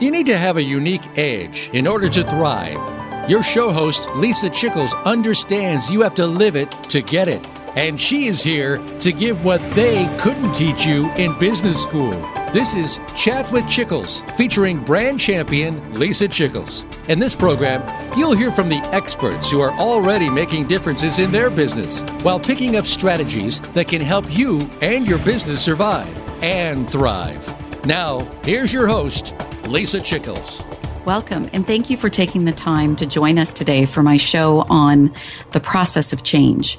you need to have a unique edge in order to thrive. Your show host, Lisa Chickles, understands you have to live it to get it. And she is here to give what they couldn't teach you in business school. This is Chat with Chickles, featuring brand champion Lisa Chickles. In this program, you'll hear from the experts who are already making differences in their business while picking up strategies that can help you and your business survive and thrive. Now, here's your host, Lisa Chickles. Welcome, and thank you for taking the time to join us today for my show on the process of change.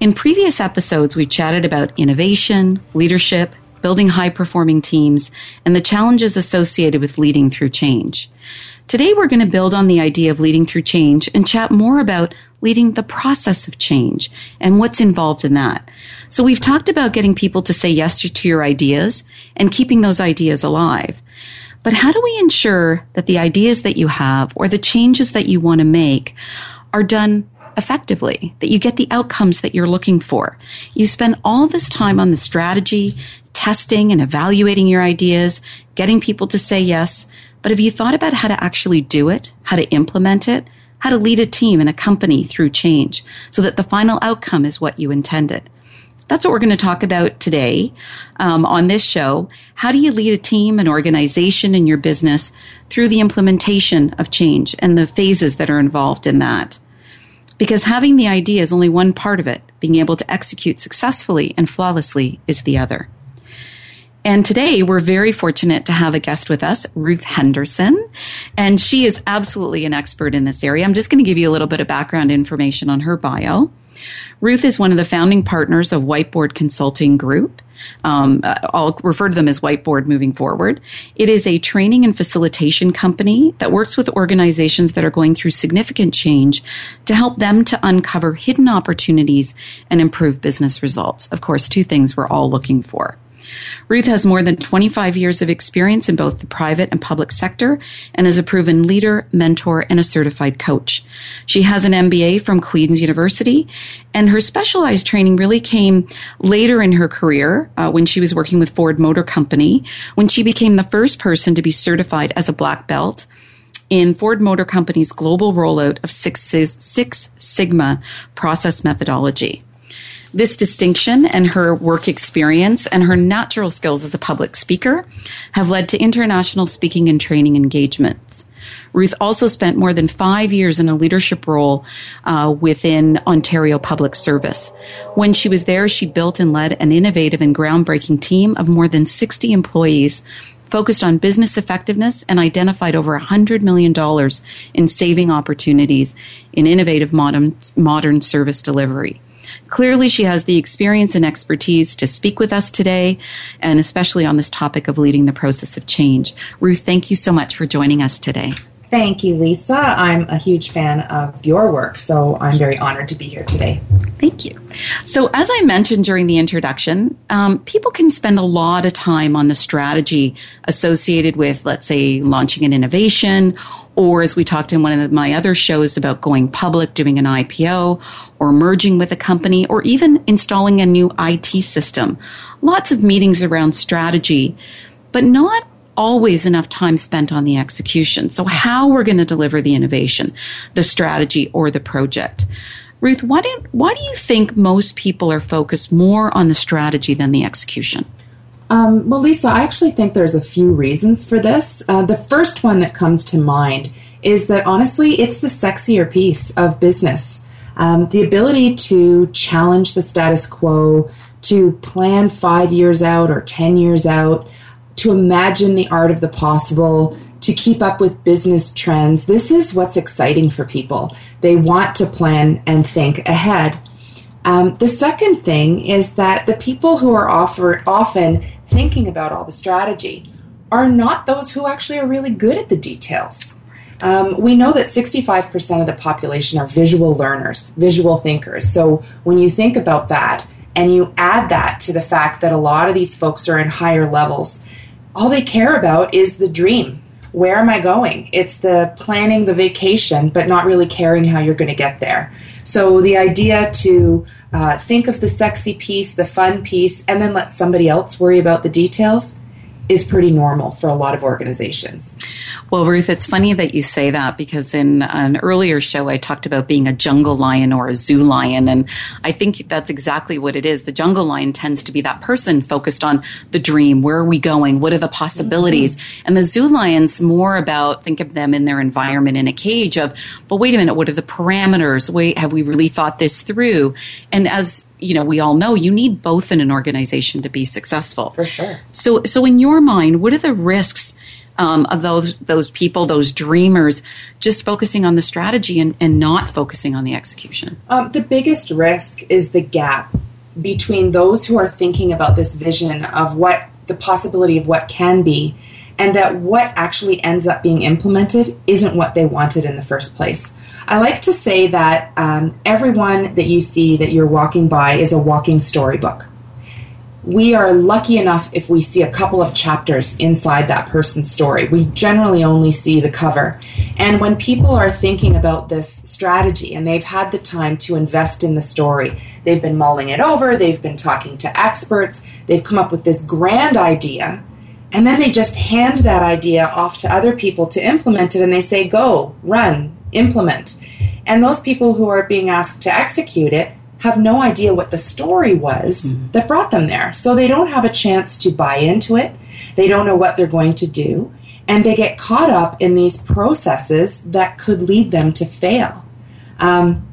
In previous episodes, we chatted about innovation, leadership, building high performing teams, and the challenges associated with leading through change. Today, we're going to build on the idea of leading through change and chat more about leading the process of change and what's involved in that. So we've talked about getting people to say yes to your ideas and keeping those ideas alive. But how do we ensure that the ideas that you have or the changes that you want to make are done effectively, that you get the outcomes that you're looking for? You spend all this time on the strategy, testing and evaluating your ideas, getting people to say yes. But have you thought about how to actually do it, how to implement it, how to lead a team and a company through change so that the final outcome is what you intended? That's what we're going to talk about today um, on this show. How do you lead a team, an organization, in your business through the implementation of change and the phases that are involved in that? Because having the idea is only one part of it. Being able to execute successfully and flawlessly is the other. And today we're very fortunate to have a guest with us, Ruth Henderson. And she is absolutely an expert in this area. I'm just going to give you a little bit of background information on her bio. Ruth is one of the founding partners of Whiteboard Consulting Group. Um, uh, I'll refer to them as Whiteboard moving forward. It is a training and facilitation company that works with organizations that are going through significant change to help them to uncover hidden opportunities and improve business results. Of course, two things we're all looking for. Ruth has more than 25 years of experience in both the private and public sector and is a proven leader, mentor, and a certified coach. She has an MBA from Queen's University, and her specialized training really came later in her career uh, when she was working with Ford Motor Company, when she became the first person to be certified as a black belt in Ford Motor Company's global rollout of Six, Six Sigma process methodology. This distinction and her work experience and her natural skills as a public speaker have led to international speaking and training engagements. Ruth also spent more than five years in a leadership role uh, within Ontario Public Service. When she was there, she built and led an innovative and groundbreaking team of more than 60 employees focused on business effectiveness and identified over $100 million in saving opportunities in innovative modern, modern service delivery. Clearly, she has the experience and expertise to speak with us today, and especially on this topic of leading the process of change. Ruth, thank you so much for joining us today. Thank you, Lisa. I'm a huge fan of your work, so I'm very honored to be here today. Thank you. So, as I mentioned during the introduction, um, people can spend a lot of time on the strategy associated with, let's say, launching an innovation or as we talked in one of my other shows about going public, doing an IPO, or merging with a company, or even installing a new IT system. Lots of meetings around strategy, but not always enough time spent on the execution. So how we're going to deliver the innovation, the strategy, or the project. Ruth, why do, why do you think most people are focused more on the strategy than the execution? Um, well, Lisa, I actually think there's a few reasons for this. Uh, the first one that comes to mind is that honestly, it's the sexier piece of business. Um, the ability to challenge the status quo, to plan five years out or 10 years out, to imagine the art of the possible, to keep up with business trends. This is what's exciting for people. They want to plan and think ahead. Um, the second thing is that the people who are offer, often thinking about all the strategy are not those who actually are really good at the details. Um, we know that 65% of the population are visual learners, visual thinkers. So when you think about that and you add that to the fact that a lot of these folks are in higher levels, all they care about is the dream. Where am I going? It's the planning the vacation, but not really caring how you're going to get there. So the idea to uh, think of the sexy piece, the fun piece, and then let somebody else worry about the details is pretty normal for a lot of organizations. Well, Ruth, it's funny that you say that because in an earlier show, I talked about being a jungle lion or a zoo lion. And I think that's exactly what it is. The jungle lion tends to be that person focused on the dream. Where are we going? What are the possibilities? Mm-hmm. And the zoo lion's more about, think of them in their environment in a cage of, but wait a minute, what are the parameters? Wait, have we really thought this through? And as you know, we all know you need both in an organization to be successful. For sure. So, so in your mind, what are the risks um, of those those people, those dreamers, just focusing on the strategy and, and not focusing on the execution? Um, the biggest risk is the gap between those who are thinking about this vision of what the possibility of what can be and that what actually ends up being implemented isn't what they wanted in the first place. I like to say that um, everyone that you see that you're walking by is a walking storybook we are lucky enough if we see a couple of chapters inside that person's story. We generally only see the cover. And when people are thinking about this strategy and they've had the time to invest in the story, they've been mulling it over, they've been talking to experts, they've come up with this grand idea, and then they just hand that idea off to other people to implement it and they say, go, run, implement. And those people who are being asked to execute it have no idea what the story was mm-hmm. that brought them there. So they don't have a chance to buy into it. They don't know what they're going to do. And they get caught up in these processes that could lead them to fail. Um,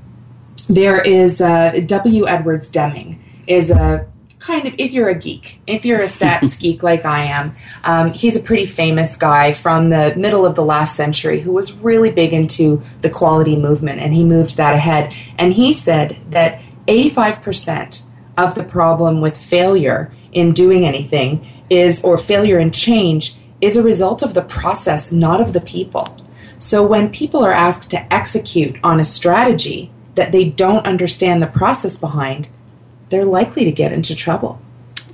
there is uh, W. Edwards Deming is a kind of if you're a geek, if you're a stats geek like I am, um, he's a pretty famous guy from the middle of the last century who was really big into the quality movement, and he moved that ahead. And he said that 85% of the problem with failure in doing anything is, or failure in change, is a result of the process, not of the people. So when people are asked to execute on a strategy that they don't understand the process behind, they're likely to get into trouble.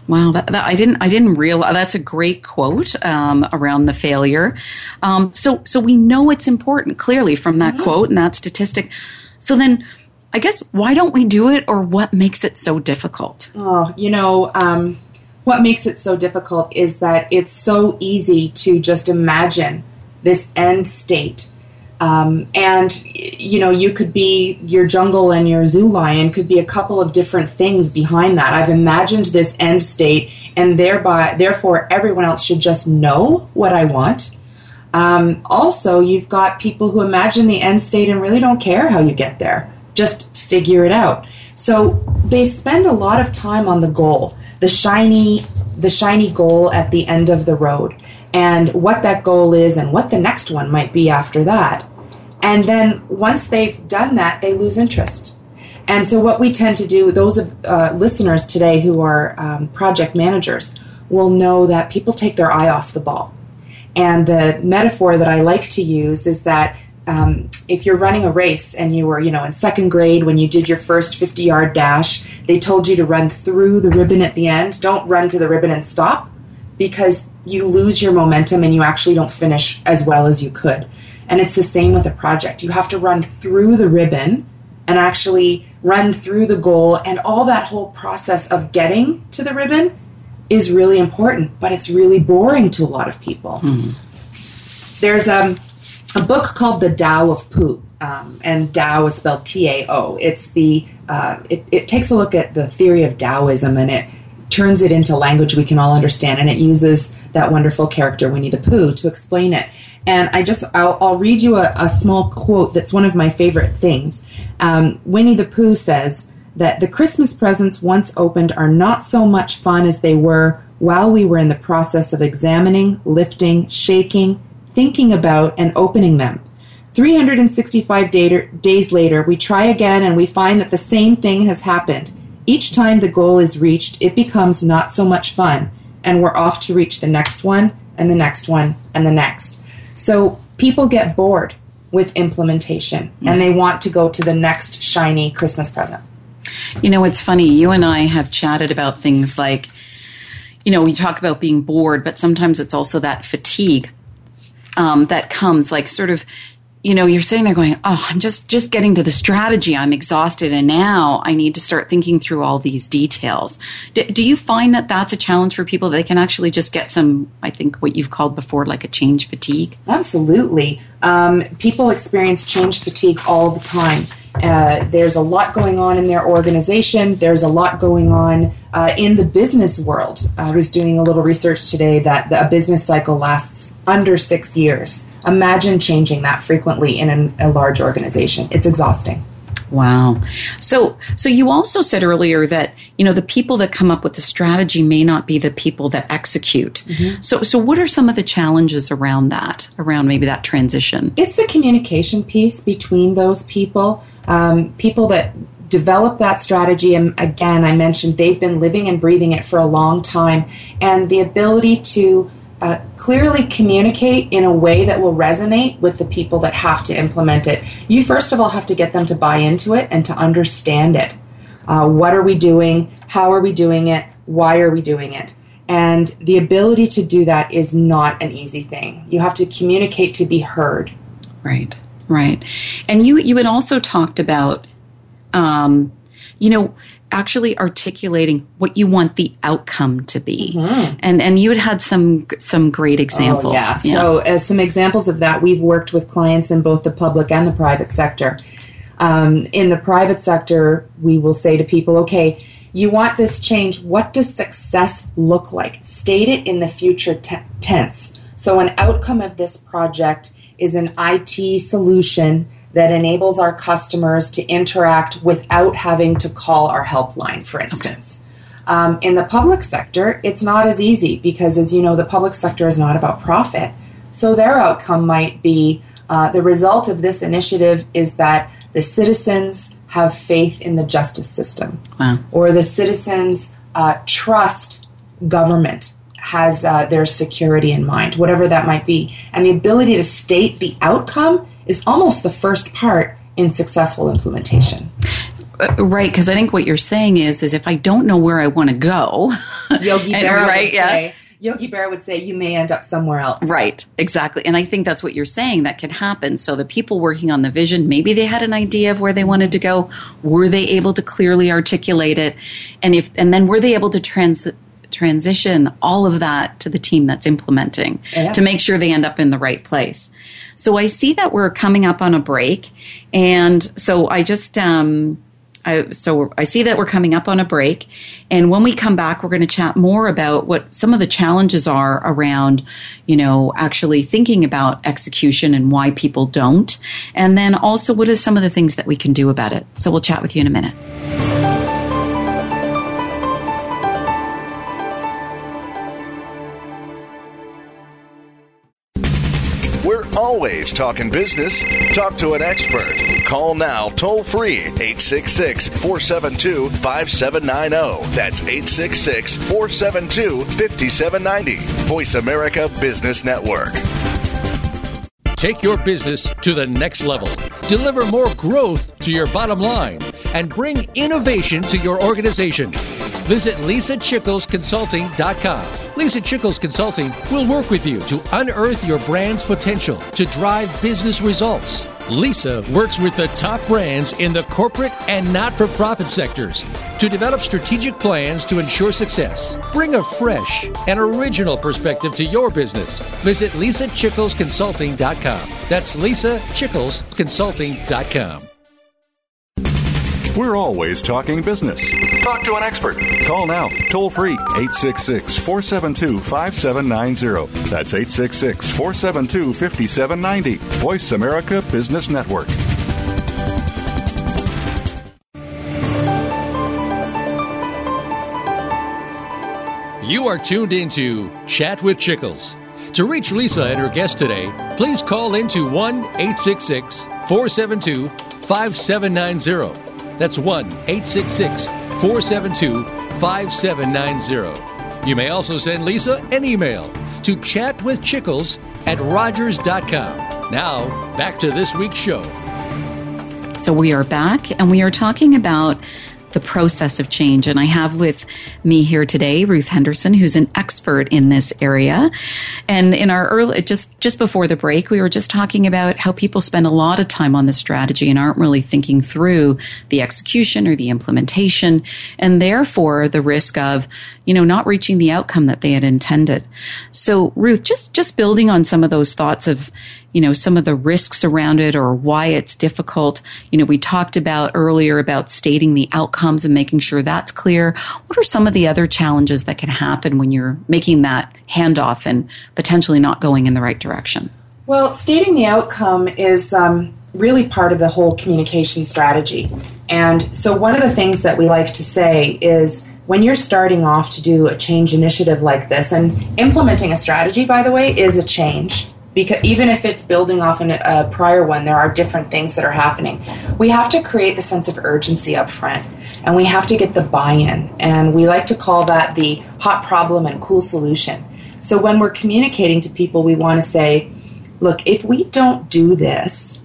Wow, that, that, I didn't I didn't realize that's a great quote um, around the failure. Um, so so we know it's important clearly from that mm-hmm. quote and that statistic. So then I guess why don't we do it, or what makes it so difficult? Oh, you know, um, what makes it so difficult is that it's so easy to just imagine this end state. Um, and you know, you could be your jungle and your zoo lion could be a couple of different things behind that. I've imagined this end state, and thereby, therefore, everyone else should just know what I want. Um, also, you've got people who imagine the end state and really don't care how you get there just figure it out. So they spend a lot of time on the goal, the shiny the shiny goal at the end of the road and what that goal is and what the next one might be after that. And then once they've done that, they lose interest. And so, what we tend to do, those uh, listeners today who are um, project managers will know that people take their eye off the ball. And the metaphor that I like to use is that um, if you're running a race and you were, you know, in second grade when you did your first 50 yard dash, they told you to run through the ribbon at the end. Don't run to the ribbon and stop because you lose your momentum and you actually don't finish as well as you could. And it's the same with a project. You have to run through the ribbon and actually run through the goal and all that whole process of getting to the ribbon is really important, but it's really boring to a lot of people. Mm-hmm. There's um a book called The Tao of Pooh, um, and Tao is spelled T A O. It's the uh, it, it takes a look at the theory of Taoism and it turns it into language we can all understand, and it uses that wonderful character Winnie the Pooh to explain it. And I just I'll, I'll read you a, a, small quote that's one of my favorite things. Um, Winnie the Pooh says that the Christmas presents once opened are not so much fun as they were while we were in the process of examining, lifting, shaking, thinking about and opening them. 365 day- days later, we try again and we find that the same thing has happened. Each time the goal is reached, it becomes not so much fun, and we're off to reach the next one, and the next one, and the next. So people get bored with implementation and they want to go to the next shiny Christmas present. You know, it's funny. You and I have chatted about things like, you know, we talk about being bored, but sometimes it's also that fatigue um, that comes, like sort of, you know, you're sitting there going, "Oh, I'm just just getting to the strategy. I'm exhausted, and now I need to start thinking through all these details." D- do you find that that's a challenge for people? They can actually just get some, I think, what you've called before, like a change fatigue. Absolutely, um, people experience change fatigue all the time. Uh, there's a lot going on in their organization. There's a lot going on uh, in the business world. I was doing a little research today that the, a business cycle lasts under six years. Imagine changing that frequently in an, a large organization. It's exhausting. Wow. So, so you also said earlier that, you know, the people that come up with the strategy may not be the people that execute. Mm-hmm. So, so what are some of the challenges around that, around maybe that transition? It's the communication piece between those people, um, people that develop that strategy. And again, I mentioned they've been living and breathing it for a long time and the ability to uh, clearly communicate in a way that will resonate with the people that have to implement it. You first of all have to get them to buy into it and to understand it. Uh, what are we doing? How are we doing it? Why are we doing it? And the ability to do that is not an easy thing. You have to communicate to be heard. Right, right. And you you had also talked about, um, you know, actually articulating what you want the outcome to be. Mm-hmm. And and you had had some some great examples. Oh, yeah. yeah. So as some examples of that, we've worked with clients in both the public and the private sector. Um, in the private sector, we will say to people, okay, you want this change. What does success look like? State it in the future t- tense. So, an outcome of this project is an IT solution that enables our customers to interact without having to call our helpline, for instance. Okay. Um, in the public sector, it's not as easy because, as you know, the public sector is not about profit. So their outcome might be uh, the result of this initiative is that the citizens have faith in the justice system, wow. or the citizens uh, trust government has uh, their security in mind, whatever that might be. And the ability to state the outcome is almost the first part in successful implementation. Uh, right, because I think what you're saying is, is if I don't know where I want to go, Yogi Berra right, would yeah. say, Yogi Berra would say, you may end up somewhere else. Right, exactly. And I think that's what you're saying that could happen. So the people working on the vision, maybe they had an idea of where they wanted to go. Were they able to clearly articulate it? And if, and then were they able to trans, transition all of that to the team that's implementing yeah. to make sure they end up in the right place? So I see that we're coming up on a break. And so I just, um, I, so I see that we're coming up on a break. And when we come back, we're going to chat more about what some of the challenges are around, you know, actually thinking about execution and why people don't. And then also what are some of the things that we can do about it. So we'll chat with you in a minute. Always talking business. Talk to an expert. Call now toll free 866 472 5790. That's 866 472 5790. Voice America Business Network. Take your business to the next level. Deliver more growth to your bottom line and bring innovation to your organization. Visit lisachicklesconsulting.com. Lisa Chickles Consulting will work with you to unearth your brand's potential to drive business results. Lisa works with the top brands in the corporate and not for profit sectors to develop strategic plans to ensure success. Bring a fresh and original perspective to your business. Visit lisachicklesconsulting.com. That's lisachicklesconsulting.com. We're always talking business. Talk to an expert. Call now, toll free, 866 472 5790. That's 866 472 5790. Voice America Business Network. You are tuned into Chat with Chickles. To reach Lisa and her guest today, please call into 1 866 472 5790. That's 1 866 472 5790. You may also send Lisa an email to chatwithchickles at rogers.com. Now, back to this week's show. So we are back and we are talking about the process of change. And I have with me here today Ruth Henderson, who's an expert in this area. And in our early, just, just before the break, we were just talking about how people spend a lot of time on the strategy and aren't really thinking through the execution or the implementation. And therefore the risk of, you know, not reaching the outcome that they had intended. So Ruth, just, just building on some of those thoughts of, you know, some of the risks around it or why it's difficult. You know, we talked about earlier about stating the outcomes and making sure that's clear. What are some of the other challenges that can happen when you're making that handoff and potentially not going in the right direction? Well, stating the outcome is um, really part of the whole communication strategy. And so, one of the things that we like to say is when you're starting off to do a change initiative like this, and implementing a strategy, by the way, is a change because even if it's building off an, a prior one, there are different things that are happening. We have to create the sense of urgency up front, and we have to get the buy-in, and we like to call that the hot problem and cool solution. So when we're communicating to people, we want to say, "Look, if we don't do this."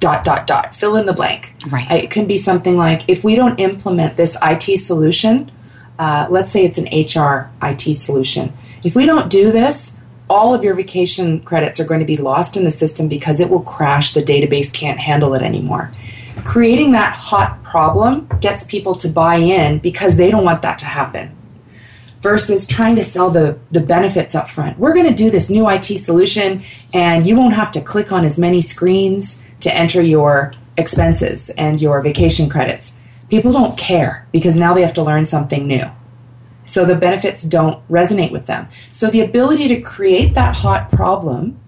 Dot dot dot. Fill in the blank. Right. It can be something like if we don't implement this IT solution, uh, let's say it's an HR IT solution. If we don't do this, all of your vacation credits are going to be lost in the system because it will crash. The database can't handle it anymore. Creating that hot problem gets people to buy in because they don't want that to happen. Versus trying to sell the, the benefits up front. We're going to do this new IT solution, and you won't have to click on as many screens to enter your expenses and your vacation credits. People don't care because now they have to learn something new. So the benefits don't resonate with them. So the ability to create that hot problem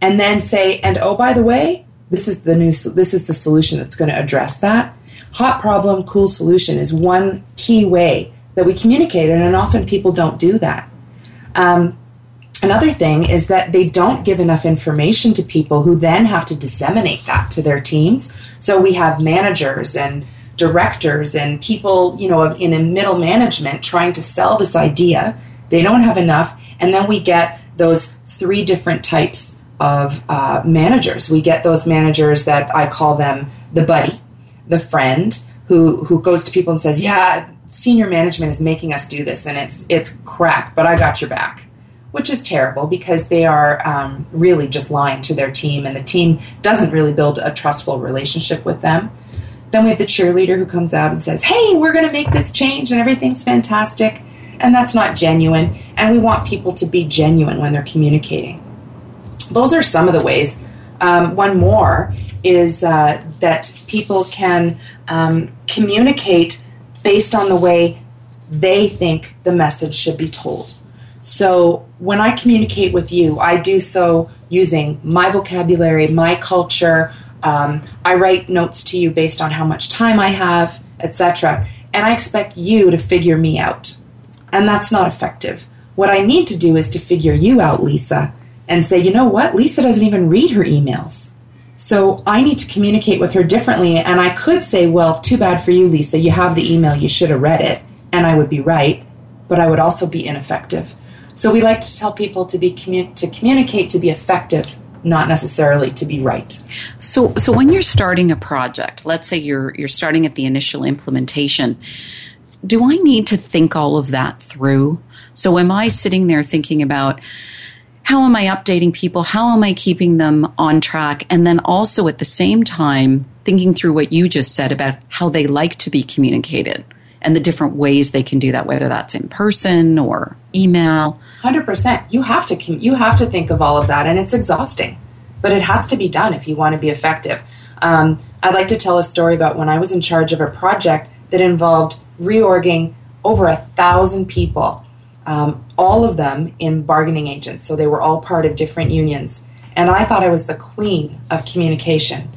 and then say, and oh, by the way, this is the new, this is the solution that's going to address that. Hot problem, cool solution is one key way that we communicate, and often people don't do that. Um, another thing is that they don't give enough information to people who then have to disseminate that to their teams. So we have managers and directors and people, you know, in a middle management trying to sell this idea. They don't have enough. And then we get those three different types of uh, managers. We get those managers that I call them the buddy, the friend who, who goes to people and says, yeah, senior management is making us do this and it's, it's crap, but I got your back which is terrible because they are um, really just lying to their team, and the team doesn't really build a trustful relationship with them. Then we have the cheerleader who comes out and says, Hey, we're going to make this change and everything's fantastic. And that's not genuine. And we want people to be genuine when they're communicating. Those are some of the ways. Um, one more is uh, that people can um, communicate based on the way they think the message should be told. So when I communicate with you, I do so using my vocabulary, my culture, um, I write notes to you based on how much time I have, etc. And I expect you to figure me out. And that's not effective. What I need to do is to figure you out, Lisa, and say, you know what? Lisa doesn't even read her emails. So I need to communicate with her differently. And I could say, well, too bad for you, Lisa. You have the email. You should have read it. And I would be right, but I would also be ineffective. So we like to tell people to be commu- to communicate to be effective not necessarily to be right. So so when you're starting a project, let's say you're you're starting at the initial implementation, do I need to think all of that through? So am I sitting there thinking about how am I updating people? How am I keeping them on track? And then also at the same time thinking through what you just said about how they like to be communicated and the different ways they can do that, whether that's in person or email. Hundred percent. You have to you have to think of all of that, and it's exhausting, but it has to be done if you want to be effective. Um, I'd like to tell a story about when I was in charge of a project that involved reorging over a thousand people, um, all of them in bargaining agents. So they were all part of different unions, and I thought I was the queen of communication.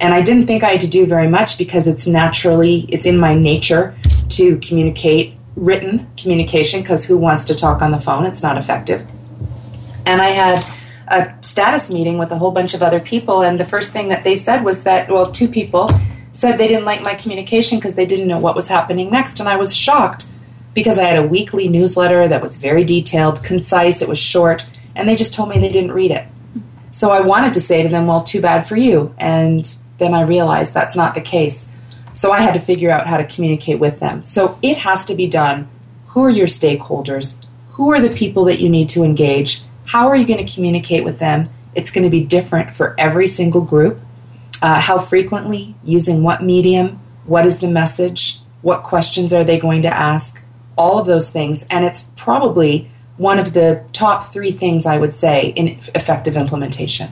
And I didn't think I had to do very much because it's naturally, it's in my nature to communicate written communication because who wants to talk on the phone? It's not effective. And I had a status meeting with a whole bunch of other people, and the first thing that they said was that, well, two people said they didn't like my communication because they didn't know what was happening next. And I was shocked because I had a weekly newsletter that was very detailed, concise, it was short, and they just told me they didn't read it. So I wanted to say to them, well, too bad for you. And then I realized that's not the case. So I had to figure out how to communicate with them. So it has to be done. Who are your stakeholders? Who are the people that you need to engage? How are you going to communicate with them? It's going to be different for every single group. Uh, how frequently? Using what medium? What is the message? What questions are they going to ask? All of those things. And it's probably one of the top three things I would say in effective implementation.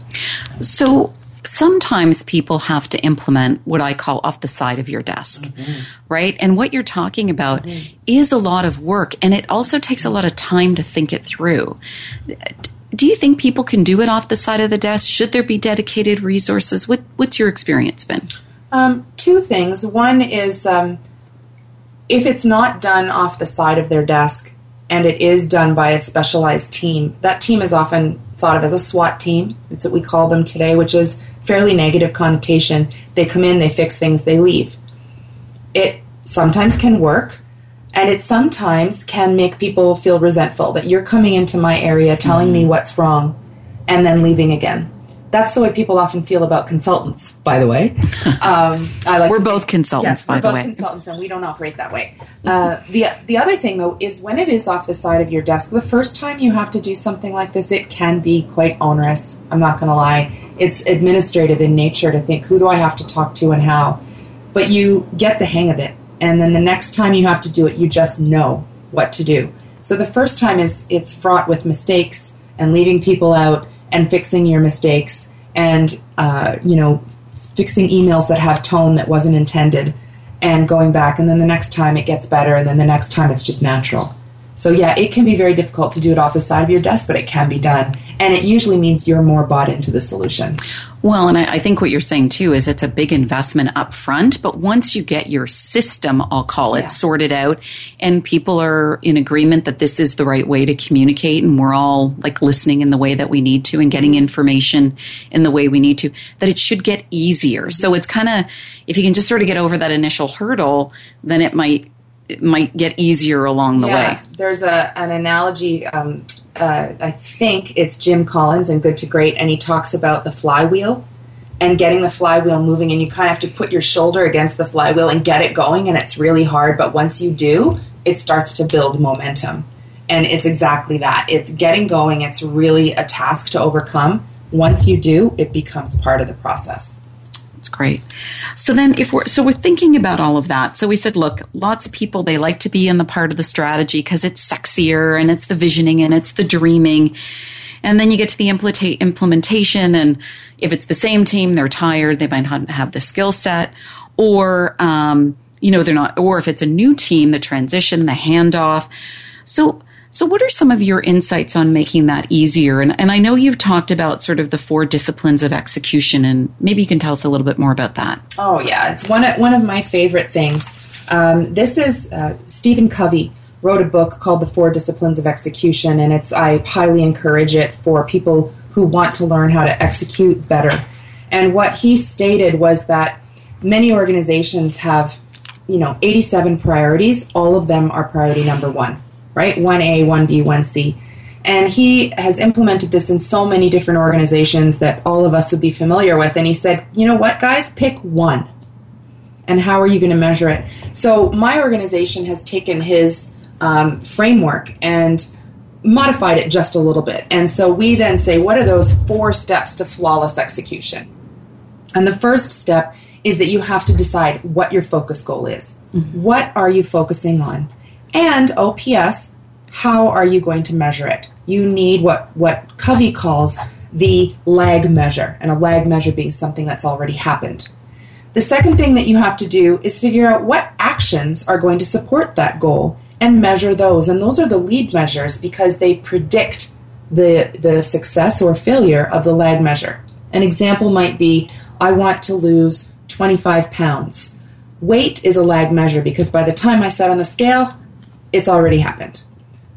So, sometimes people have to implement what I call off the side of your desk, mm-hmm. right? And what you're talking about mm-hmm. is a lot of work and it also takes a lot of time to think it through. Do you think people can do it off the side of the desk? Should there be dedicated resources? What, what's your experience been? Um, two things. One is um, if it's not done off the side of their desk and it is done by a specialized team, that team is often thought of as a SWAT team. It's what we call them today, which is fairly negative connotation. They come in, they fix things, they leave. It sometimes can work, and it sometimes can make people feel resentful that you're coming into my area telling mm-hmm. me what's wrong and then leaving again. That's the way people often feel about consultants, by the way. Um, I like we're both consultants, yes, by the way. We're both consultants, and we don't operate that way. Uh, the the other thing, though, is when it is off the side of your desk. The first time you have to do something like this, it can be quite onerous. I'm not going to lie it's administrative in nature to think who do I have to talk to and how. But you get the hang of it. And then the next time you have to do it, you just know what to do. So the first time is it's fraught with mistakes and leaving people out and fixing your mistakes and uh, you know fixing emails that have tone that wasn't intended and going back and then the next time it gets better and then the next time it's just natural so, yeah, it can be very difficult to do it off the side of your desk, but it can be done. And it usually means you're more bought into the solution. Well, and I, I, think what you're saying too is it's a big investment up front, but once you get your system, I'll call it, yeah. sorted out, and people are in agreement that this is the right way to communicate, and we're all like listening in the way that we need to and getting information in the way we need to, that it should get easier. So it's kind of, if you can just sort of get over that initial hurdle, then it might it might get easier along the yeah, way. There's a an analogy. Um, uh, I think it's Jim Collins and Good to Great, and he talks about the flywheel and getting the flywheel moving, and you kind of have to put your shoulder against the flywheel and get it going, and it's really hard. But once you do, it starts to build momentum, and it's exactly that. It's getting going. It's really a task to overcome. Once you do, it becomes part of the process. That's great. So then if we're so we're thinking about all of that. So we said, look, lots of people they like to be in the part of the strategy because it's sexier and it's the visioning and it's the dreaming. And then you get to the implementation and if it's the same team, they're tired, they might not have the skill set or um, you know, they're not or if it's a new team, the transition, the handoff. So so, what are some of your insights on making that easier? And, and I know you've talked about sort of the four disciplines of execution, and maybe you can tell us a little bit more about that. Oh, yeah. It's one of, one of my favorite things. Um, this is uh, Stephen Covey wrote a book called The Four Disciplines of Execution, and it's I highly encourage it for people who want to learn how to execute better. And what he stated was that many organizations have, you know, 87 priorities. All of them are priority number one right? 1A, 1B, 1C. And he has implemented this in so many different organizations that all of us would be familiar with. And he said, you know what, guys, pick one. And how are you going to measure it? So, my organization has taken his um, framework and modified it just a little bit. And so, we then say, what are those four steps to flawless execution? And the first step is that you have to decide what your focus goal is. Mm-hmm. What are you focusing on? And OPS, how are you going to measure it? You need what, what Covey calls the lag measure, and a lag measure being something that's already happened. The second thing that you have to do is figure out what actions are going to support that goal and measure those. And those are the lead measures because they predict the, the success or failure of the lag measure. An example might be I want to lose 25 pounds. Weight is a lag measure because by the time I set on the scale, it's already happened.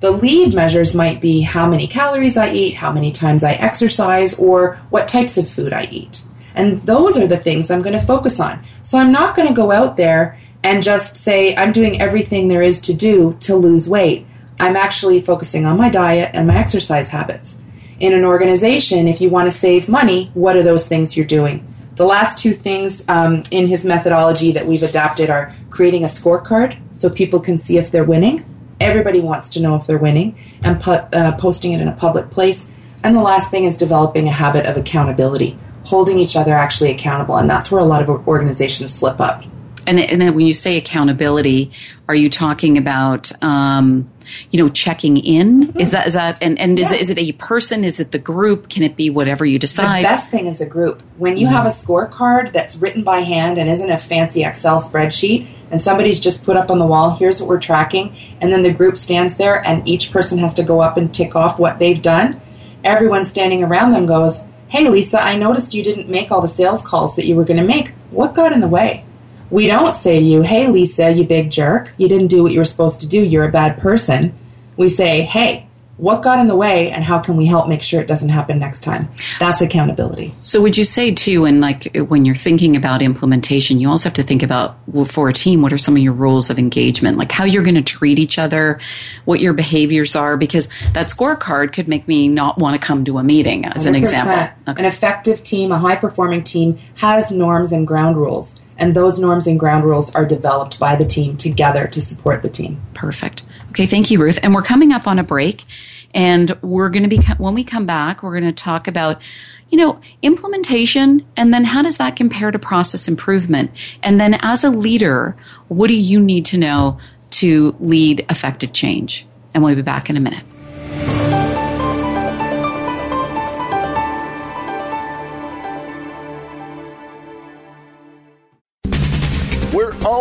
The lead measures might be how many calories I eat, how many times I exercise, or what types of food I eat. And those are the things I'm going to focus on. So I'm not going to go out there and just say, I'm doing everything there is to do to lose weight. I'm actually focusing on my diet and my exercise habits. In an organization, if you want to save money, what are those things you're doing? The last two things um, in his methodology that we've adapted are creating a scorecard so people can see if they're winning. Everybody wants to know if they're winning, and uh, posting it in a public place. And the last thing is developing a habit of accountability, holding each other actually accountable. And that's where a lot of organizations slip up. And, and then when you say accountability, are you talking about, um, you know, checking in? Mm-hmm. Is that, is that, and, and yeah. is, it, is it a person? Is it the group? Can it be whatever you decide? The best thing is a group. When you mm-hmm. have a scorecard that's written by hand and isn't a fancy Excel spreadsheet, and somebody's just put up on the wall, here's what we're tracking, and then the group stands there and each person has to go up and tick off what they've done, everyone standing around them goes, Hey, Lisa, I noticed you didn't make all the sales calls that you were going to make. What got in the way? We don't say to you, hey, Lisa, you big jerk, you didn't do what you were supposed to do, you're a bad person. We say, hey, what got in the way and how can we help make sure it doesn't happen next time? That's accountability. So would you say too and like when you're thinking about implementation you also have to think about well, for a team what are some of your rules of engagement? Like how you're going to treat each other what your behaviors are because that scorecard could make me not want to come to a meeting as 100%. an example. Okay. an effective team a high performing team has norms and ground rules and those norms and ground rules are developed by the team together to support the team. Perfect. Okay, thank you, Ruth. And we're coming up on a break. And we're going to be, when we come back, we're going to talk about, you know, implementation and then how does that compare to process improvement? And then as a leader, what do you need to know to lead effective change? And we'll be back in a minute.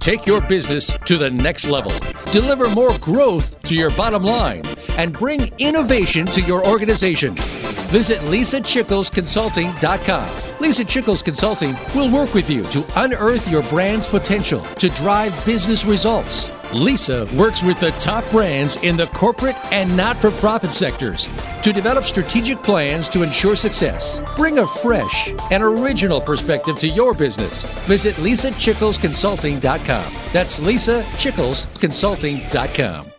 Take your business to the next level. Deliver more growth to your bottom line and bring innovation to your organization. Visit lisachicklesconsulting.com. Lisa Chickles Consulting will work with you to unearth your brand's potential to drive business results. Lisa works with the top brands in the corporate and not for profit sectors to develop strategic plans to ensure success. Bring a fresh and original perspective to your business. Visit lisachicklesconsulting.com. That's lisachicklesconsulting.com.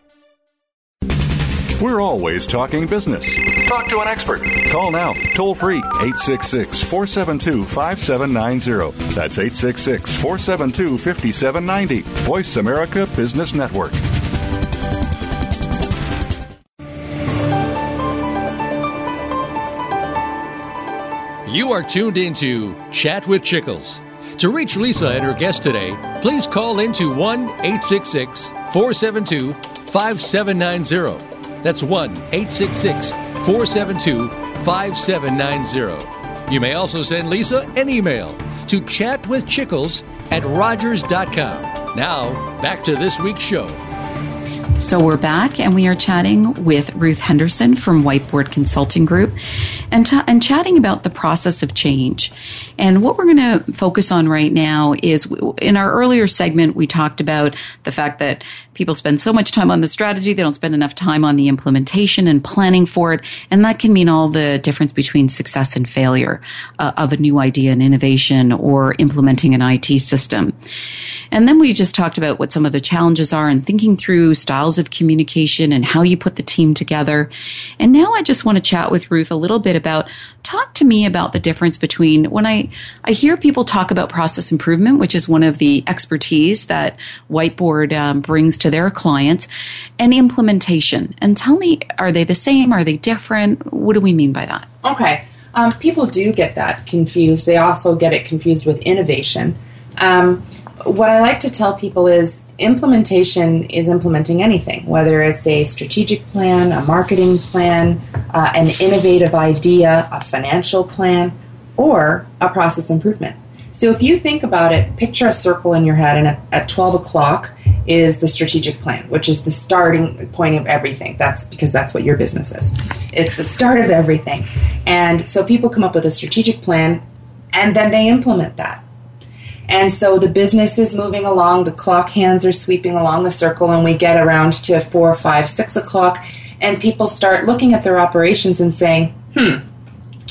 We're always talking business. Talk to an expert. Call now, toll free, 866 472 5790. That's 866 472 5790. Voice America Business Network. You are tuned into Chat with Chickles. To reach Lisa and her guest today, please call into 1 866 472 5790. That's 1 866 472 5790. You may also send Lisa an email to chatwithchickles at rogers.com. Now, back to this week's show. So we're back and we are chatting with Ruth Henderson from Whiteboard Consulting Group and, t- and chatting about the process of change. And what we're going to focus on right now is in our earlier segment, we talked about the fact that people spend so much time on the strategy, they don't spend enough time on the implementation and planning for it. And that can mean all the difference between success and failure uh, of a new idea and innovation or implementing an IT system. And then we just talked about what some of the challenges are and thinking through styles of communication and how you put the team together. And now I just want to chat with Ruth a little bit about talk to me about the difference between when I, I hear people talk about process improvement, which is one of the expertise that Whiteboard um, brings to their clients, and implementation. And tell me, are they the same? Are they different? What do we mean by that? Okay. Um, people do get that confused. They also get it confused with innovation. Um, what I like to tell people is implementation is implementing anything, whether it's a strategic plan, a marketing plan, uh, an innovative idea, a financial plan, or a process improvement. So if you think about it, picture a circle in your head, and at, at 12 o'clock is the strategic plan, which is the starting point of everything. That's because that's what your business is. It's the start of everything. And so people come up with a strategic plan and then they implement that. And so the business is moving along, the clock hands are sweeping along the circle, and we get around to four, five, six o'clock, and people start looking at their operations and saying, hmm,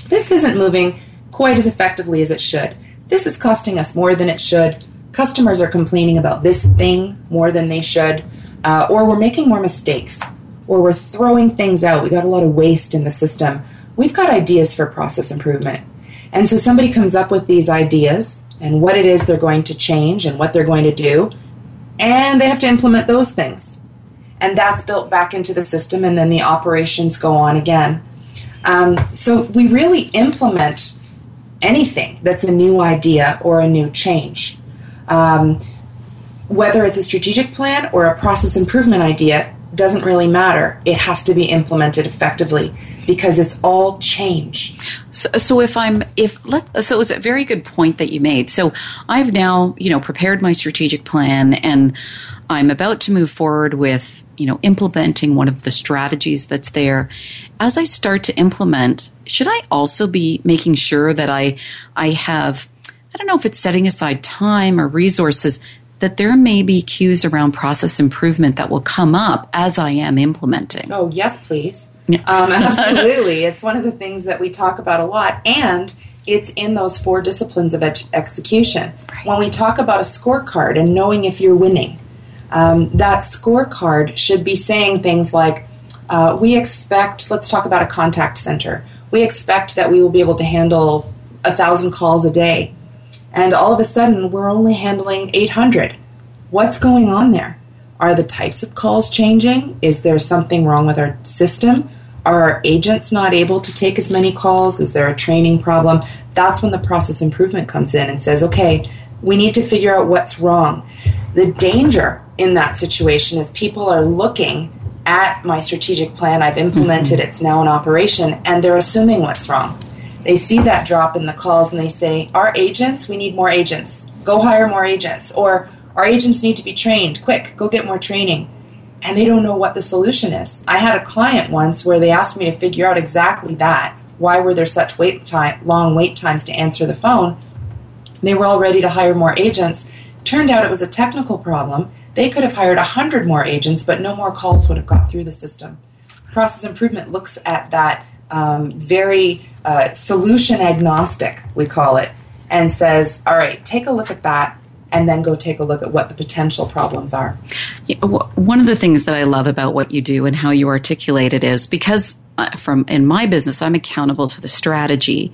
this isn't moving quite as effectively as it should. This is costing us more than it should. Customers are complaining about this thing more than they should, uh, or we're making more mistakes, or we're throwing things out. We got a lot of waste in the system. We've got ideas for process improvement. And so somebody comes up with these ideas and what it is they're going to change and what they're going to do, and they have to implement those things. And that's built back into the system, and then the operations go on again. Um, so we really implement anything that's a new idea or a new change. Um, whether it's a strategic plan or a process improvement idea doesn't really matter. It has to be implemented effectively because it's all change. So, so if I'm if let so it's a very good point that you made. So I've now you know prepared my strategic plan and I'm about to move forward with you know implementing one of the strategies that's there. As I start to implement, should I also be making sure that I I have I don't know if it's setting aside time or resources that there may be cues around process improvement that will come up as I am implementing. Oh, yes, please. Um, absolutely. it's one of the things that we talk about a lot. And it's in those four disciplines of ex- execution. Right. When we talk about a scorecard and knowing if you're winning, um, that scorecard should be saying things like, uh, we expect, let's talk about a contact center. We expect that we will be able to handle a thousand calls a day. And all of a sudden, we're only handling 800. What's going on there? Are the types of calls changing? Is there something wrong with our system? Are our agents not able to take as many calls? Is there a training problem? That's when the process improvement comes in and says, okay, we need to figure out what's wrong. The danger in that situation is people are looking at my strategic plan, I've implemented, mm-hmm. it's now in operation, and they're assuming what's wrong. They see that drop in the calls and they say, Our agents, we need more agents. Go hire more agents. Or our agents need to be trained. Quick, go get more training and they don't know what the solution is. I had a client once where they asked me to figure out exactly that. Why were there such wait time, long wait times to answer the phone? They were all ready to hire more agents. Turned out it was a technical problem. They could have hired 100 more agents, but no more calls would have got through the system. Process improvement looks at that um, very uh, solution agnostic, we call it, and says, all right, take a look at that and then go take a look at what the potential problems are. One of the things that I love about what you do and how you articulate it is because uh, from in my business I'm accountable to the strategy.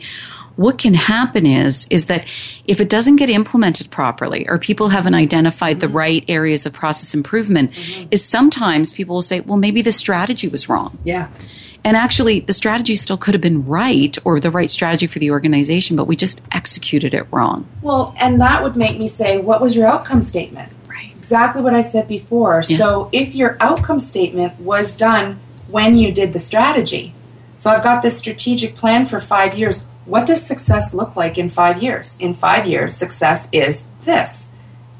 What can happen is is that if it doesn't get implemented properly or people haven't identified the right areas of process improvement mm-hmm. is sometimes people will say well maybe the strategy was wrong. Yeah. And actually, the strategy still could have been right or the right strategy for the organization, but we just executed it wrong. Well, and that would make me say, what was your outcome statement? Right. Exactly what I said before. Yeah. So if your outcome statement was done when you did the strategy, so I've got this strategic plan for five years. What does success look like in five years? In five years, success is this.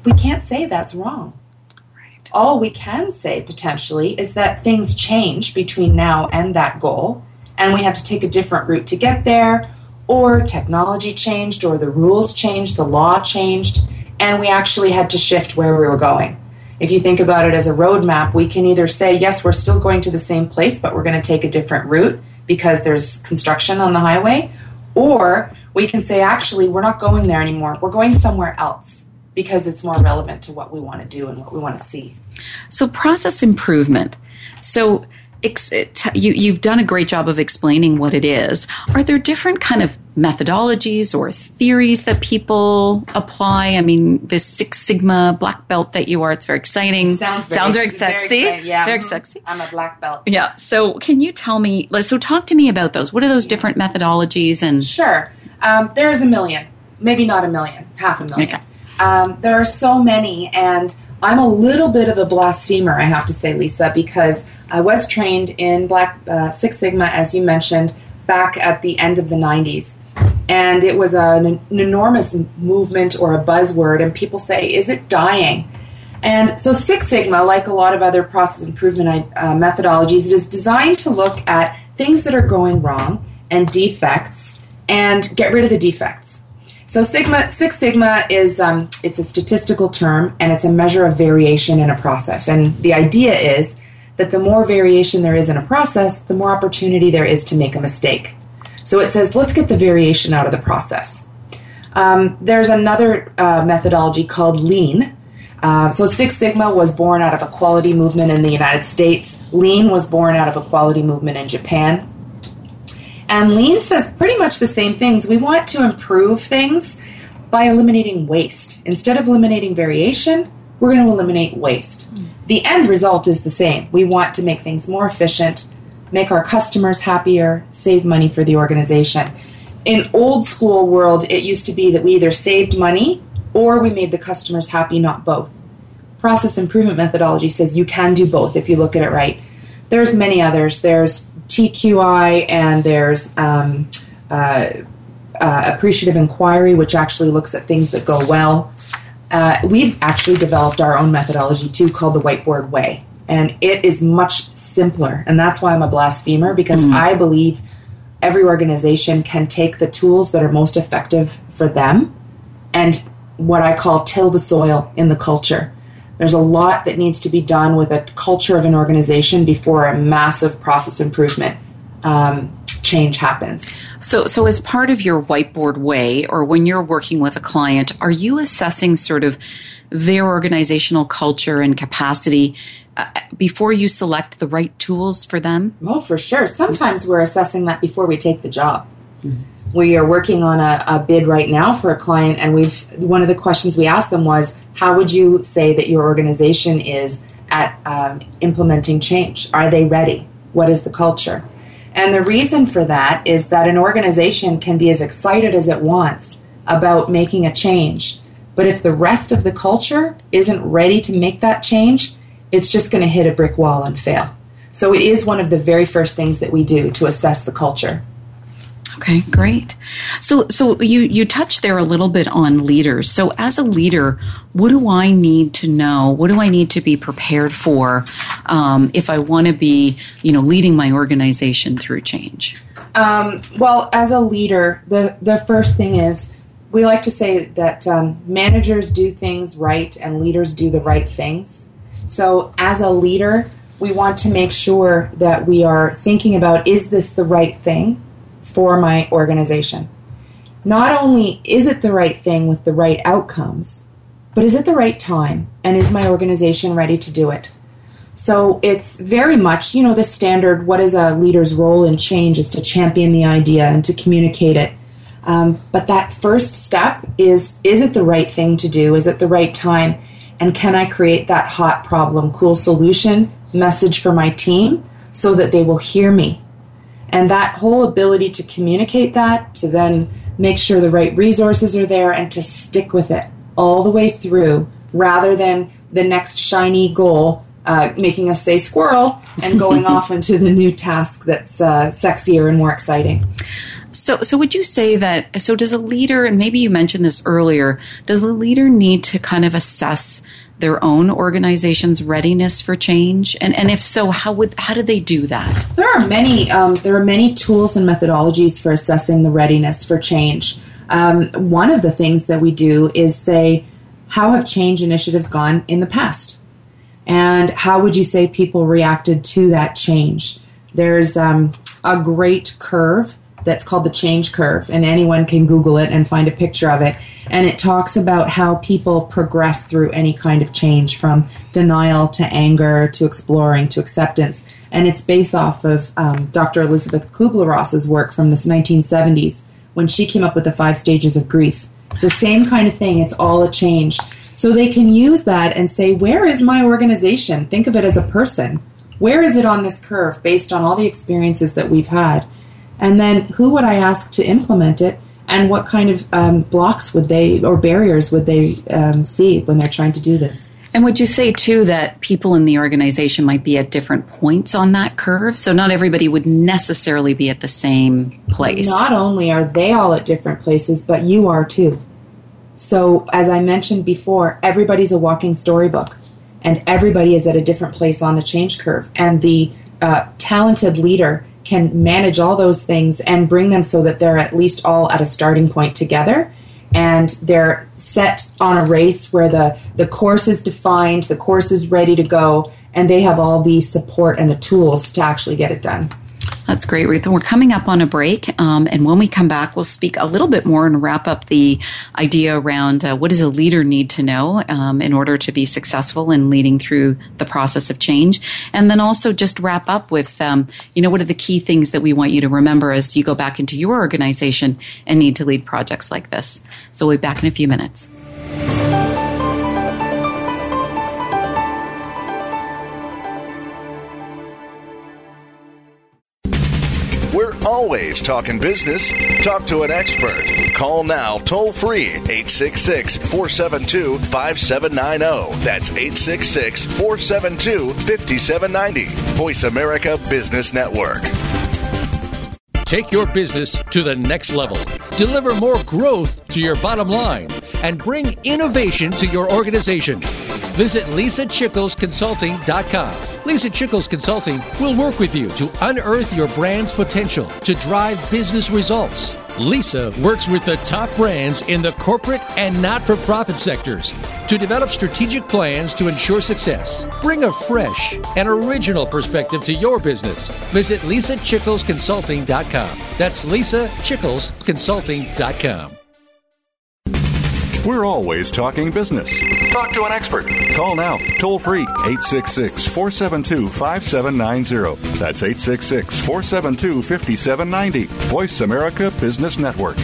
We can't say that's wrong all we can say potentially is that things change between now and that goal, and we had to take a different route to get there, or technology changed, or the rules changed, the law changed, and we actually had to shift where we were going. If you think about it as a roadmap, we can either say, yes, we're still going to the same place, but we're going to take a different route because there's construction on the highway, or we can say, actually, we're not going there anymore. We're going somewhere else because it's more relevant to what we want to do and what we want to see. So, process improvement. So, you, you've done a great job of explaining what it is. Are there different kind of methodologies or theories that people apply? I mean, this Six Sigma black belt that you are, it's very exciting. Sounds very, Sounds very sexy. Very, yeah. very mm-hmm. sexy. I'm a black belt. Yeah. So can you tell me, so talk to me about those. What are those different methodologies? And Sure. Um, there's a million, maybe not a million, half a million. Okay. Um, there are so many, and I'm a little bit of a blasphemer, I have to say, Lisa, because I was trained in Black uh, Six Sigma, as you mentioned, back at the end of the 90s. and it was an, an enormous movement or a buzzword, and people say, Is it dying? And so Six Sigma, like a lot of other process improvement uh, methodologies, is designed to look at things that are going wrong and defects and get rid of the defects. So Sigma, Six Sigma is um, it's a statistical term and it's a measure of variation in a process. And the idea is that the more variation there is in a process, the more opportunity there is to make a mistake. So it says, let's get the variation out of the process. Um, there's another uh, methodology called Lean. Uh, so Six Sigma was born out of a quality movement in the United States. Lean was born out of a quality movement in Japan. And Lean says pretty much the same things. We want to improve things by eliminating waste. Instead of eliminating variation, we're going to eliminate waste. The end result is the same. We want to make things more efficient, make our customers happier, save money for the organization. In old school world, it used to be that we either saved money or we made the customers happy, not both. Process improvement methodology says you can do both if you look at it right. There's many others. There's TQI and there's um, uh, uh, appreciative inquiry, which actually looks at things that go well. Uh, we've actually developed our own methodology too called the whiteboard way. And it is much simpler. And that's why i'm a blasphemer because mm-hmm. i believe every organization can take the tools that are most effective for them and what i call till the soil in the culture. There's a lot that needs to be done with a culture of an organization before a massive process improvement um, change happens. So, so as part of your whiteboard way, or when you're working with a client, are you assessing sort of their organizational culture and capacity uh, before you select the right tools for them? Well, for sure. Sometimes we're assessing that before we take the job. Mm-hmm. We are working on a, a, bid right now for a client, and we've one of the questions we asked them was, "How would you say that your organization is at um, implementing change? Are they ready? What is the culture?" And the reason for that is that an organization can be as excited as it wants about making a change. But if the rest of the culture isn't ready to make that change, it's just going to hit a brick wall and fail. So it is one of the very first things that we do to assess the culture. Okay, great. So, so you you touched there a little bit on leaders. So, as a leader, what do I need to know? What do I need to be prepared for um, if I want to be, you know, leading my organization through change? Um, well, as a leader, the the first thing is we like to say that um, managers do things right and leaders do the right things. So, as a leader, we want to make sure that we are thinking about is this the right thing for my organization. Not only is it the right thing with the right outcomes, but is it the right time and is my organization ready to do it? So it's very much, you know, the standard what is a leader's role in change is to champion the idea and to communicate it. Um, but that first step is is it the right thing to do? Is it the right time? And can I create that hot problem, cool solution message for my team so that they will hear me and that whole ability to communicate that, to then make sure the right resources are there, and to stick with it all the way through rather than the next shiny goal uh, making us say squirrel and going off into the new task that's uh, sexier and more exciting. So, so would you say that? So, does a leader, and maybe you mentioned this earlier, does the leader need to kind of assess their own organization's readiness for change? And and if so, how would how do they do that? There are many um, there are many tools and methodologies for assessing the readiness for change. Um, one of the things that we do is say, how have change initiatives gone in the past, and how would you say people reacted to that change? There's um, a great curve that's called the change curve, and anyone can Google it and find a picture of it. And it talks about how people progress through any kind of change from denial to anger to exploring to acceptance. And it's based off of um, Dr. Elizabeth Kubler Ross's work from the 1970s when she came up with the five stages of grief. It's the same kind of thing, it's all a change. So they can use that and say, Where is my organization? Think of it as a person. Where is it on this curve based on all the experiences that we've had? And then who would I ask to implement it? And what kind of um, blocks would they or barriers would they um, see when they're trying to do this? And would you say too that people in the organization might be at different points on that curve? So not everybody would necessarily be at the same place. Not only are they all at different places, but you are too. So, as I mentioned before, everybody's a walking storybook, and everybody is at a different place on the change curve. And the uh, talented leader can manage all those things and bring them so that they're at least all at a starting point together and they're set on a race where the, the course is defined, the course is ready to go, and they have all the support and the tools to actually get it done. That's great, Ruth. And we're coming up on a break. Um, and when we come back, we'll speak a little bit more and wrap up the idea around uh, what does a leader need to know um, in order to be successful in leading through the process of change. And then also just wrap up with, um, you know, what are the key things that we want you to remember as you go back into your organization and need to lead projects like this. So we'll be back in a few minutes. Always talking business. Talk to an expert. Call now toll free 866 472 5790. That's 866 472 5790. Voice America Business Network. Take your business to the next level. Deliver more growth to your bottom line and bring innovation to your organization. Visit lisachicklesconsulting.com. Lisa Chickles Consulting will work with you to unearth your brand's potential to drive business results. Lisa works with the top brands in the corporate and not for profit sectors to develop strategic plans to ensure success. Bring a fresh and original perspective to your business. Visit lisachicklesconsulting.com. That's lisachicklesconsulting.com. We're always talking business. Talk to an expert. Call now, toll free, 866 472 5790. That's 866 472 5790. Voice America Business Network.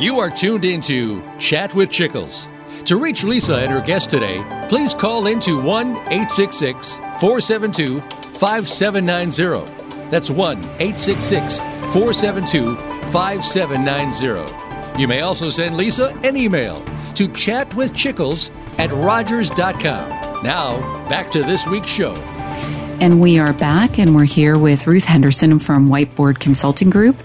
You are tuned into Chat with Chickles. To reach Lisa and her guest today, please call into 1 866 472 5790. That's 1 866 472 5790. You may also send Lisa an email to chatwithchickles at rogers.com. Now, back to this week's show. And we are back, and we're here with Ruth Henderson from Whiteboard Consulting Group,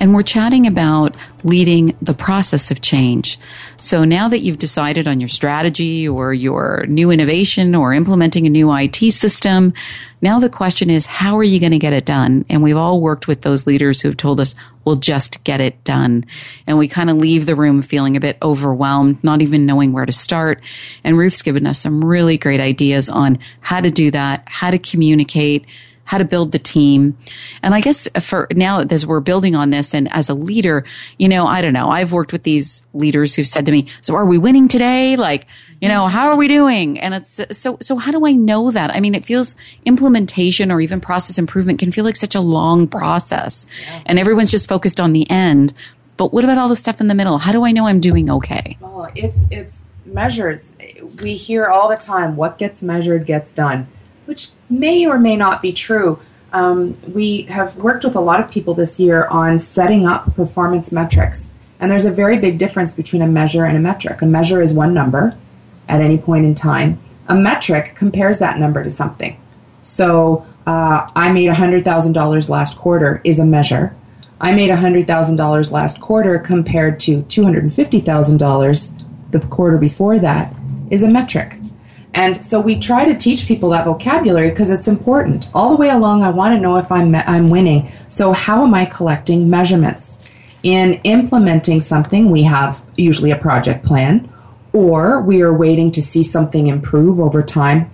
and we're chatting about leading the process of change. So now that you've decided on your strategy or your new innovation or implementing a new IT system, now the question is, how are you going to get it done? And we've all worked with those leaders who have told us, we'll just get it done. And we kind of leave the room feeling a bit overwhelmed, not even knowing where to start. And Ruth's given us some really great ideas on how to do that, how to communicate, how to build the team. And I guess for now, as we're building on this and as a leader, you know, I don't know. I've worked with these leaders who've said to me, so are we winning today? Like, you know, how are we doing? And it's so, so how do I know that? I mean, it feels implementation or even process improvement can feel like such a long process yeah. and everyone's just focused on the end. But what about all the stuff in the middle? How do I know I'm doing okay? Oh, it's, it's measures. We hear all the time what gets measured gets done which may or may not be true. Um, we have worked with a lot of people this year on setting up performance metrics. And there's a very big difference between a measure and a metric. A measure is one number at any point in time. A metric compares that number to something. So uh, I made $100,000 last quarter is a measure. I made $100,000 last quarter compared to $250,000 the quarter before that is a metric. And so we try to teach people that vocabulary because it's important. All the way along, I want to know if I'm, I'm winning. So, how am I collecting measurements? In implementing something, we have usually a project plan, or we are waiting to see something improve over time.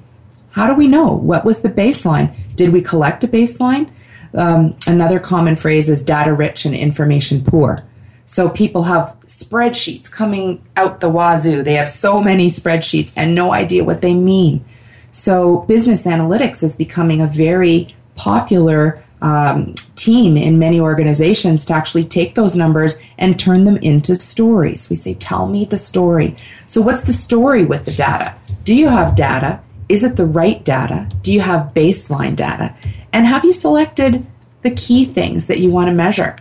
How do we know? What was the baseline? Did we collect a baseline? Um, another common phrase is data rich and information poor. So people have spreadsheets coming out the wazoo. They have so many spreadsheets and no idea what they mean. So business analytics is becoming a very popular um, team in many organizations to actually take those numbers and turn them into stories. We say, tell me the story. So what's the story with the data? Do you have data? Is it the right data? Do you have baseline data? And have you selected the key things that you want to measure?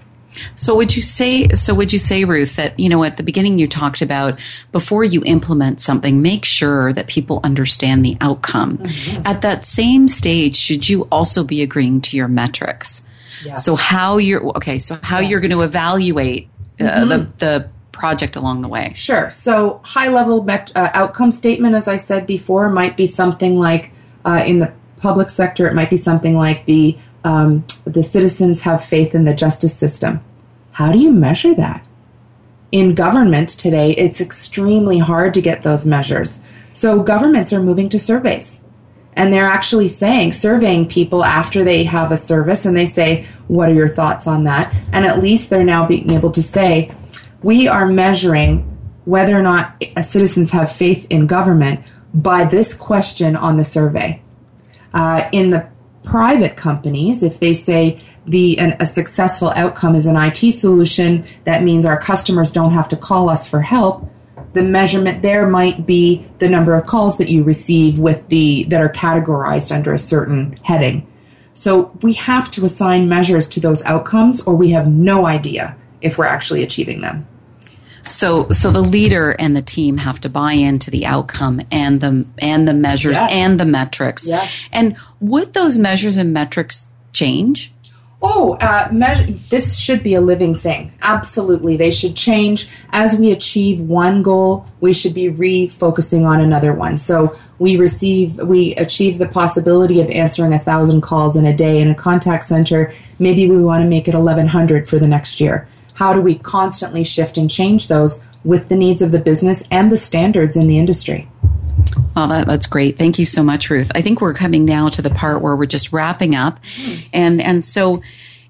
So would you say so would you say Ruth that you know at the beginning you talked about before you implement something make sure that people understand the outcome. Mm-hmm. At that same stage should you also be agreeing to your metrics? Yes. So how you're okay, so how yes. you're going to evaluate uh, mm-hmm. the the project along the way. Sure. So high level uh, outcome statement as I said before might be something like uh, in the public sector it might be something like the um, the citizens have faith in the justice system. How do you measure that? In government today, it's extremely hard to get those measures. So governments are moving to surveys. And they're actually saying, surveying people after they have a service, and they say, What are your thoughts on that? And at least they're now being able to say, We are measuring whether or not citizens have faith in government by this question on the survey. Uh, in the private companies, if they say the an, a successful outcome is an IT solution, that means our customers don't have to call us for help. The measurement there might be the number of calls that you receive with the that are categorized under a certain heading. So we have to assign measures to those outcomes, or we have no idea if we're actually achieving them. So, so the leader and the team have to buy into the outcome and the and the measures yes. and the metrics. Yes. And would those measures and metrics change? Oh, uh, measure, this should be a living thing. Absolutely, they should change as we achieve one goal. We should be refocusing on another one. So we receive, we achieve the possibility of answering a thousand calls in a day in a contact center. Maybe we want to make it eleven hundred for the next year how do we constantly shift and change those with the needs of the business and the standards in the industry? Well, that, that's great. Thank you so much, Ruth. I think we're coming now to the part where we're just wrapping up, and and so,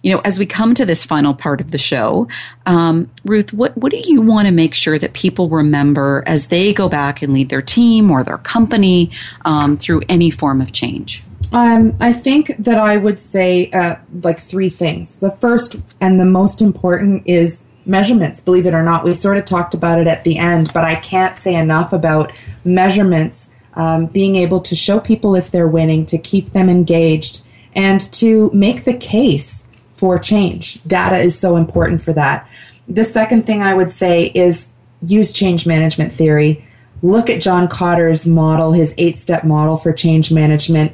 you know, as we come to this final part of the show, um, Ruth, what what do you want to make sure that people remember as they go back and lead their team or their company um, through any form of change? Um, I think that I would say uh, like three things. The first and the most important is measurements. Believe it or not, we sort of talked about it at the end, but I can't say enough about measurements. Um, being able to show people if they're winning, to keep them engaged, and to make the case for change. Data is so important for that. The second thing I would say is use change management theory. Look at John Kotter's model, his eight step model for change management.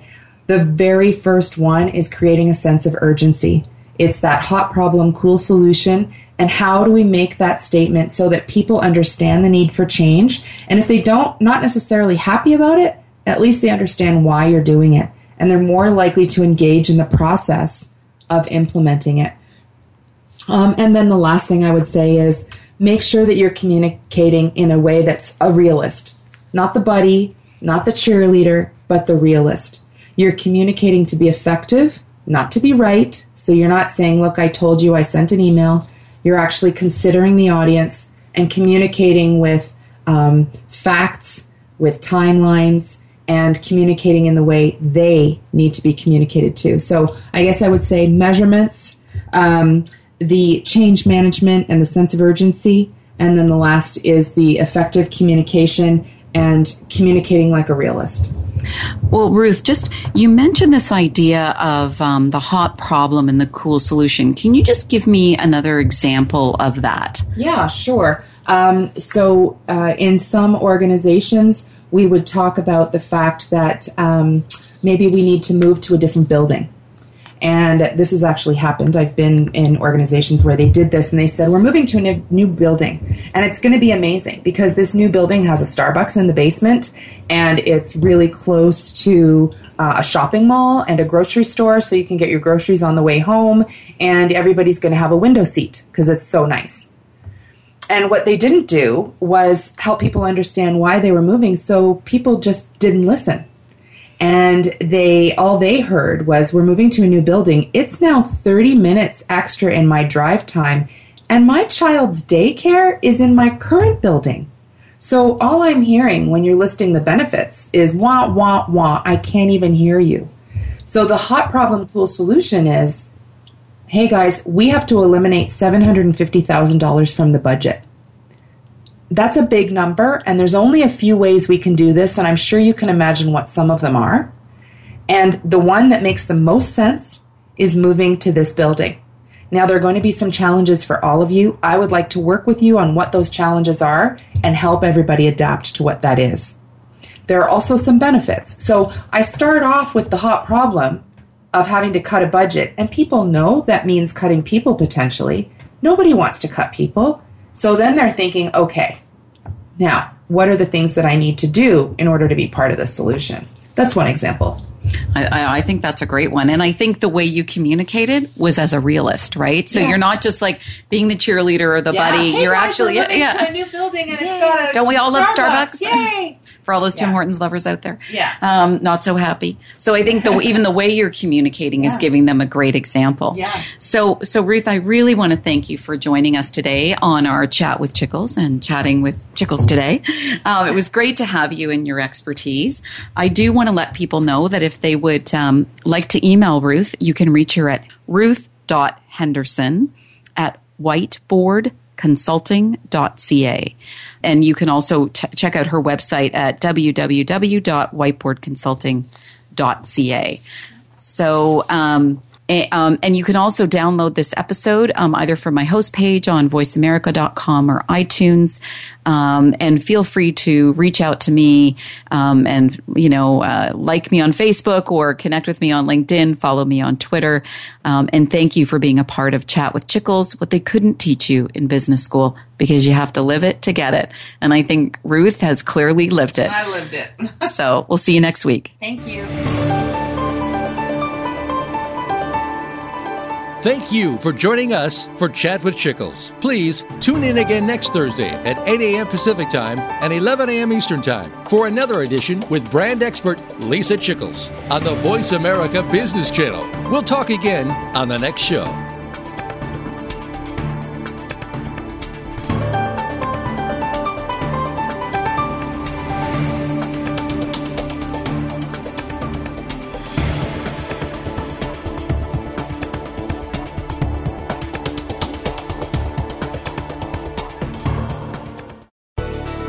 The very first one is creating a sense of urgency. It's that hot problem, cool solution. And how do we make that statement so that people understand the need for change? And if they don't, not necessarily happy about it, at least they understand why you're doing it. And they're more likely to engage in the process of implementing it. Um, and then the last thing I would say is make sure that you're communicating in a way that's a realist, not the buddy, not the cheerleader, but the realist. You're communicating to be effective, not to be right. So you're not saying, Look, I told you I sent an email. You're actually considering the audience and communicating with um, facts, with timelines, and communicating in the way they need to be communicated to. So I guess I would say measurements, um, the change management, and the sense of urgency. And then the last is the effective communication and communicating like a realist. Well, Ruth, just you mentioned this idea of um, the hot problem and the cool solution. Can you just give me another example of that? Yeah, sure. Um, so, uh, in some organizations, we would talk about the fact that um, maybe we need to move to a different building. And this has actually happened. I've been in organizations where they did this and they said, We're moving to a new, new building. And it's going to be amazing because this new building has a Starbucks in the basement and it's really close to uh, a shopping mall and a grocery store. So you can get your groceries on the way home and everybody's going to have a window seat because it's so nice. And what they didn't do was help people understand why they were moving. So people just didn't listen and they all they heard was we're moving to a new building. It's now 30 minutes extra in my drive time and my child's daycare is in my current building. So all i'm hearing when you're listing the benefits is wah wah wah. I can't even hear you. So the hot problem cool solution is hey guys we have to eliminate $750000 from the budget that's a big number, and there's only a few ways we can do this, and I'm sure you can imagine what some of them are. And the one that makes the most sense is moving to this building. Now, there are going to be some challenges for all of you. I would like to work with you on what those challenges are and help everybody adapt to what that is. There are also some benefits. So, I start off with the hot problem of having to cut a budget, and people know that means cutting people potentially. Nobody wants to cut people. So then they're thinking, okay, now what are the things that I need to do in order to be part of the solution? That's one example. I, I, think that's a great one. And I think the way you communicated was as a realist, right? So yeah. you're not just like being the cheerleader or the yeah. buddy. Hey you're guys, actually yeah. to a new building and Yay. it's got a Don't we all Starbucks. love Starbucks? Yay! For all those Tim Hortons lovers out there. Yeah. Um, not so happy. So I think the, even the way you're communicating is giving them a great example. Yeah. So, so Ruth, I really want to thank you for joining us today on our chat with Chickles and chatting with Chickles today. Um, it was great to have you and your expertise. I do want to let people know that if they would um, like to email Ruth, you can reach her at ruth.henderson at whiteboardconsulting.ca. And you can also t- check out her website at www.whiteboardconsulting.ca. So, um, um, and you can also download this episode um, either from my host page on voiceamerica.com or iTunes. Um, and feel free to reach out to me um, and, you know, uh, like me on Facebook or connect with me on LinkedIn, follow me on Twitter. Um, and thank you for being a part of Chat with Chickles, what they couldn't teach you in business school because you have to live it to get it. And I think Ruth has clearly lived it. I lived it. so we'll see you next week. Thank you. Thank you for joining us for Chat with Chickles. Please tune in again next Thursday at 8 a.m. Pacific Time and 11 a.m. Eastern Time for another edition with brand expert Lisa Chickles on the Voice America Business Channel. We'll talk again on the next show.